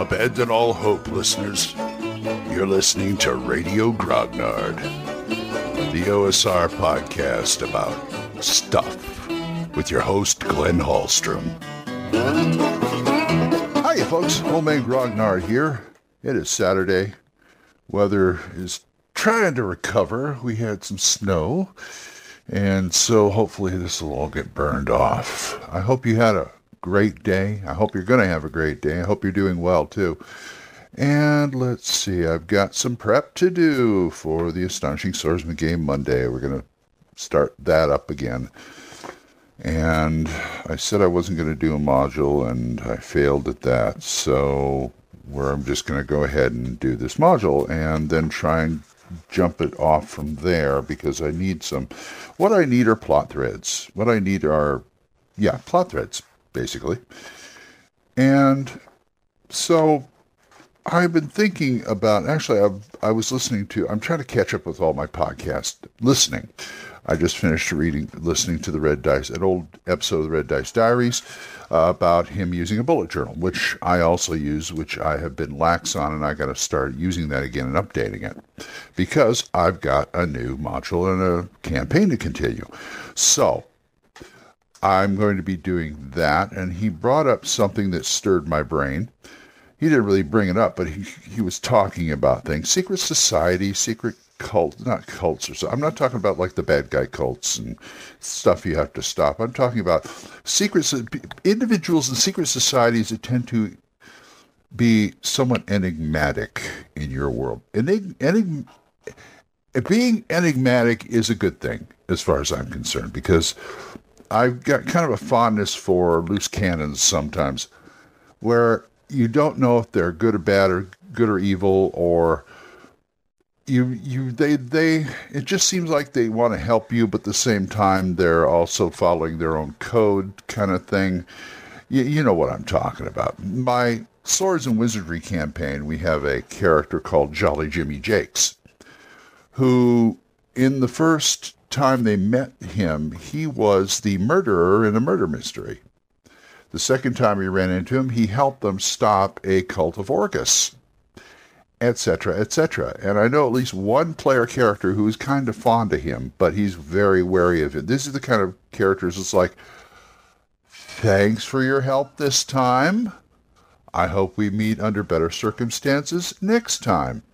Abandon all hope, listeners. You're listening to Radio Grognard, the OSR podcast about stuff with your host, Glenn Hallstrom. Hi, folks. Man Grognard here. It is Saturday. Weather is trying to recover. We had some snow, and so hopefully this will all get burned off. I hope you had a great day. I hope you're going to have a great day. I hope you're doing well too. And let's see, I've got some prep to do for the Astonishing Swordsmen game Monday. We're going to start that up again. And I said I wasn't going to do a module, and I failed at that. So, where I'm just going to go ahead and do this module and then try and jump it off from there because I need some. What I need are plot threads. What I need are, yeah, plot threads basically. And so I've been thinking about actually I've, I was listening to I'm trying to catch up with all my podcast listening. I just finished reading listening to the Red Dice an old episode of the Red Dice Diaries uh, about him using a bullet journal, which I also use, which I have been lax on, and I got to start using that again and updating it because I've got a new module and a campaign to continue. So I'm going to be doing that. And he brought up something that stirred my brain. He didn't really bring it up, but he, he was talking about things secret society, secret cult, not cults or so. I'm not talking about like the bad guy cults and stuff you have to stop. I'm talking about secrets, individuals in secret societies that tend to be somewhat enigmatic in your world. Enig, enig, being enigmatic is a good thing as far as I'm concerned because I've got kind of a fondness for loose cannons sometimes, where you don't know if they're good or bad or good or evil or you you they they it just seems like they want to help you but at the same time they're also following their own code kind of thing. You, you know what i'm talking about. My swords and wizardry campaign we have a character called jolly jimmy jakes who in the first time they met him, he was the murderer in a murder mystery. The second time he ran into him, he helped them stop a cult of Orcus, etc., etc. And I know at least one player character who is kind of fond of him, but he's very wary of it. This is the kind of characters it's like, thanks for your help this time. I hope we meet under better circumstances next time,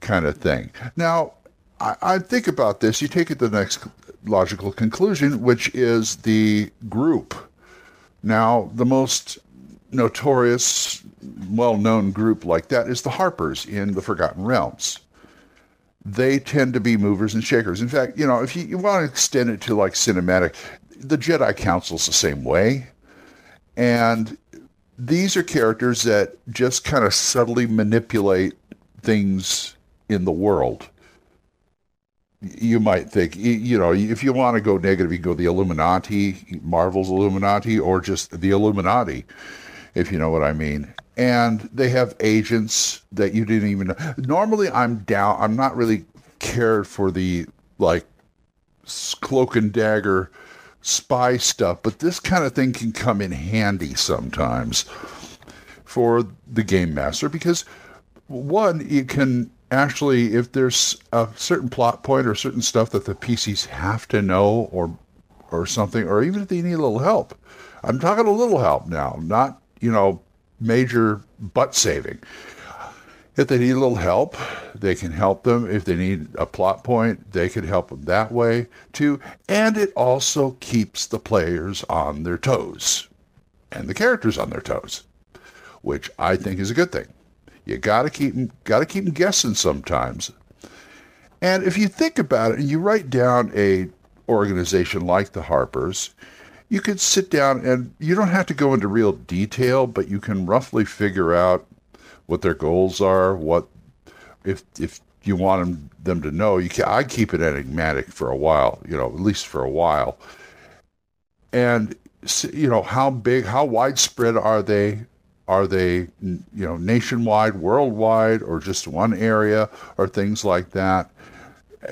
kind of thing. Now, I, I think about this. You take it to the next logical conclusion, which is the group. Now, the most notorious, well known group like that is the Harpers in the Forgotten Realms. They tend to be movers and shakers. In fact, you know, if you, you want to extend it to like cinematic, the Jedi Council's the same way. And these are characters that just kind of subtly manipulate things in the world you might think, you know, if you want to go negative, you go the Illuminati, Marvel's Illuminati, or just the Illuminati, if you know what I mean. And they have agents that you didn't even know. Normally, I'm down. I'm not really cared for the like cloak and dagger spy stuff, but this kind of thing can come in handy sometimes for the game master because one, you can actually, if there's a certain plot point or certain stuff that the PCs have to know or or something, or even if they need a little help, I'm talking a little help now, not you know major butt saving. If they need a little help, they can help them. If they need a plot point, they can help them that way too. And it also keeps the players on their toes and the characters on their toes, which I think is a good thing. You got to keep them, got to keep them guessing sometimes. And if you think about it, and you write down a organization like the Harpers, you could sit down and you don't have to go into real detail, but you can roughly figure out what their goals are, what if if you want them, them to know. You can, I keep it enigmatic for a while, you know, at least for a while. And you know how big, how widespread are they? Are they, you know, nationwide, worldwide, or just one area, or things like that?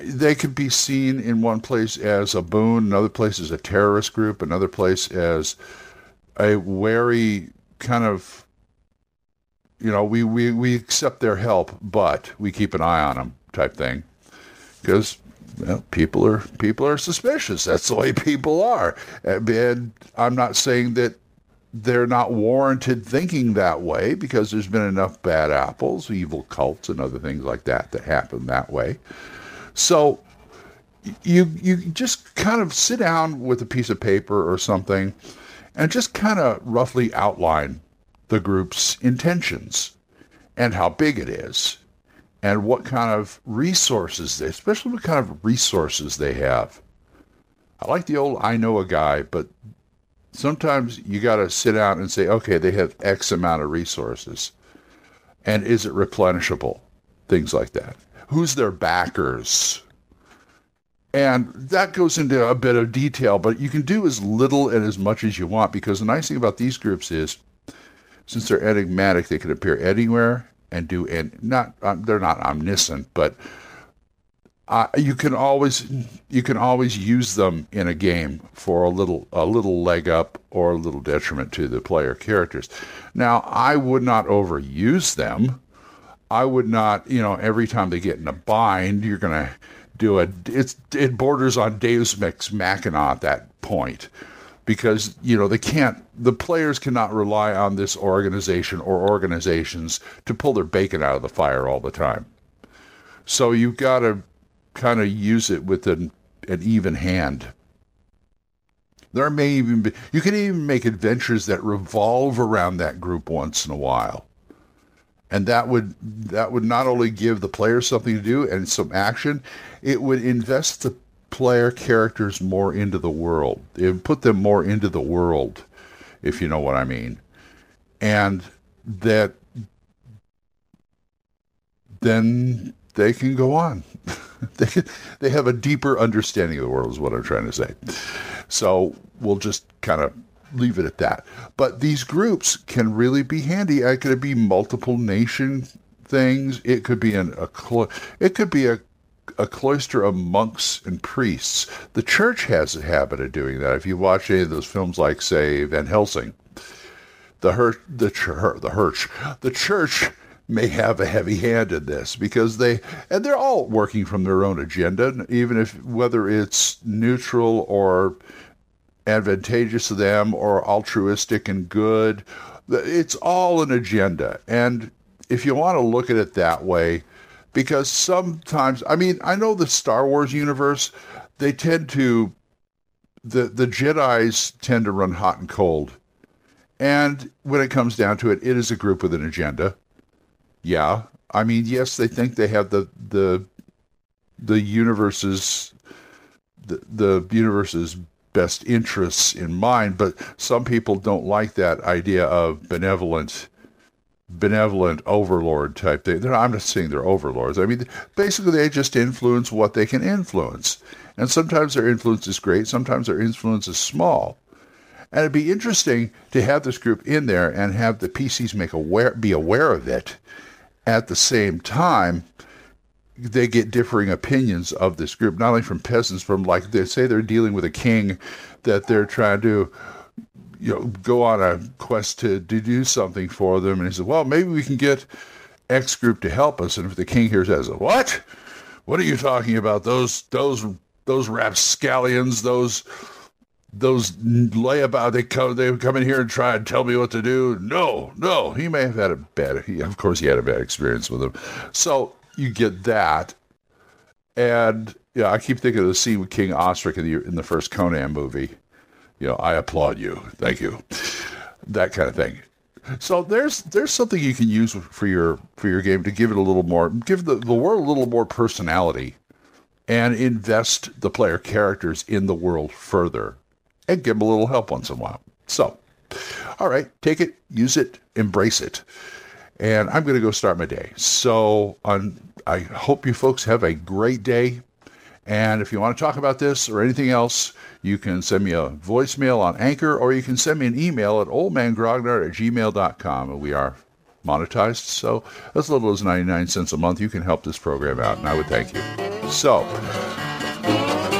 They could be seen in one place as a boon, another place as a terrorist group, another place as a wary kind of You know, we, we, we accept their help, but we keep an eye on them type thing. Because well, people are people are suspicious. That's the way people are. And I'm not saying that they're not warranted thinking that way because there's been enough bad apples, evil cults, and other things like that that happen that way. So you you just kind of sit down with a piece of paper or something and just kind of roughly outline the group's intentions and how big it is and what kind of resources they especially what kind of resources they have. I like the old I know a guy, but sometimes you got to sit down and say, okay, they have X amount of resources. And is it replenishable? Things like that. Who's their backers? And that goes into a bit of detail, but you can do as little and as much as you want because the nice thing about these groups is since they're enigmatic, they can appear anywhere and do and not uh, they're not omniscient, but uh, you can always you can always use them in a game for a little a little leg up or a little detriment to the player characters. Now, I would not overuse them. I would not, you know, every time they get in a bind, you're going to do a it's it borders on Deus Ex Machina at that point because you know they can't the players cannot rely on this organization or organizations to pull their bacon out of the fire all the time. So you've got to kind of use it with an, an even hand. There may even be, you can even make adventures that revolve around that group once in a while. And that would that would not only give the player something to do and some action, it would invest the player characters more into the world. It would put them more into the world, if you know what I mean. And that then they can go on. they, they have a deeper understanding of the world, is what I'm trying to say. So we'll just kind of leave it at that. But these groups can really be handy. It could be multiple nation things. It could be an, a clo- it could be a a cloister of monks and priests. The church has a habit of doing that. If you watch any of those films, like say Van Helsing, the Her- the Ch- the Hirsch, the church may have a heavy hand in this because they and they're all working from their own agenda even if whether it's neutral or advantageous to them or altruistic and good it's all an agenda. And if you want to look at it that way because sometimes i mean i know the star wars universe they tend to the the jedis tend to run hot and cold. And when it comes down to it it is a group with an agenda yeah. I mean, yes, they think they have the the the universe's the, the universe's best interests in mind, but some people don't like that idea of benevolent benevolent overlord type thing. They're, I'm not saying they're overlords. I mean, basically, they just influence what they can influence. And sometimes their influence is great, sometimes their influence is small. And it'd be interesting to have this group in there and have the PCs make aware, be aware of it at the same time, they get differing opinions of this group, not only from peasants, from like they say they're dealing with a king that they're trying to you know go on a quest to, to do something for them. And he said well maybe we can get x group to help us. And if the king here says what? What are you talking about? Those those those rapscallions those those layabout they come they come in here and try and tell me what to do. No, no, he may have had a bad. He, of course, he had a bad experience with them. So you get that, and yeah, I keep thinking of the scene with King Osric in the in the first Conan movie. You know, I applaud you, thank you, that kind of thing. So there's there's something you can use for your for your game to give it a little more, give the, the world a little more personality, and invest the player characters in the world further and give them a little help once in a while. So, all right, take it, use it, embrace it. And I'm going to go start my day. So, on, I hope you folks have a great day. And if you want to talk about this or anything else, you can send me a voicemail on Anchor or you can send me an email at oldmangrognard at gmail.com. And we are monetized, so as little as 99 cents a month, you can help this program out, and I would thank you. So,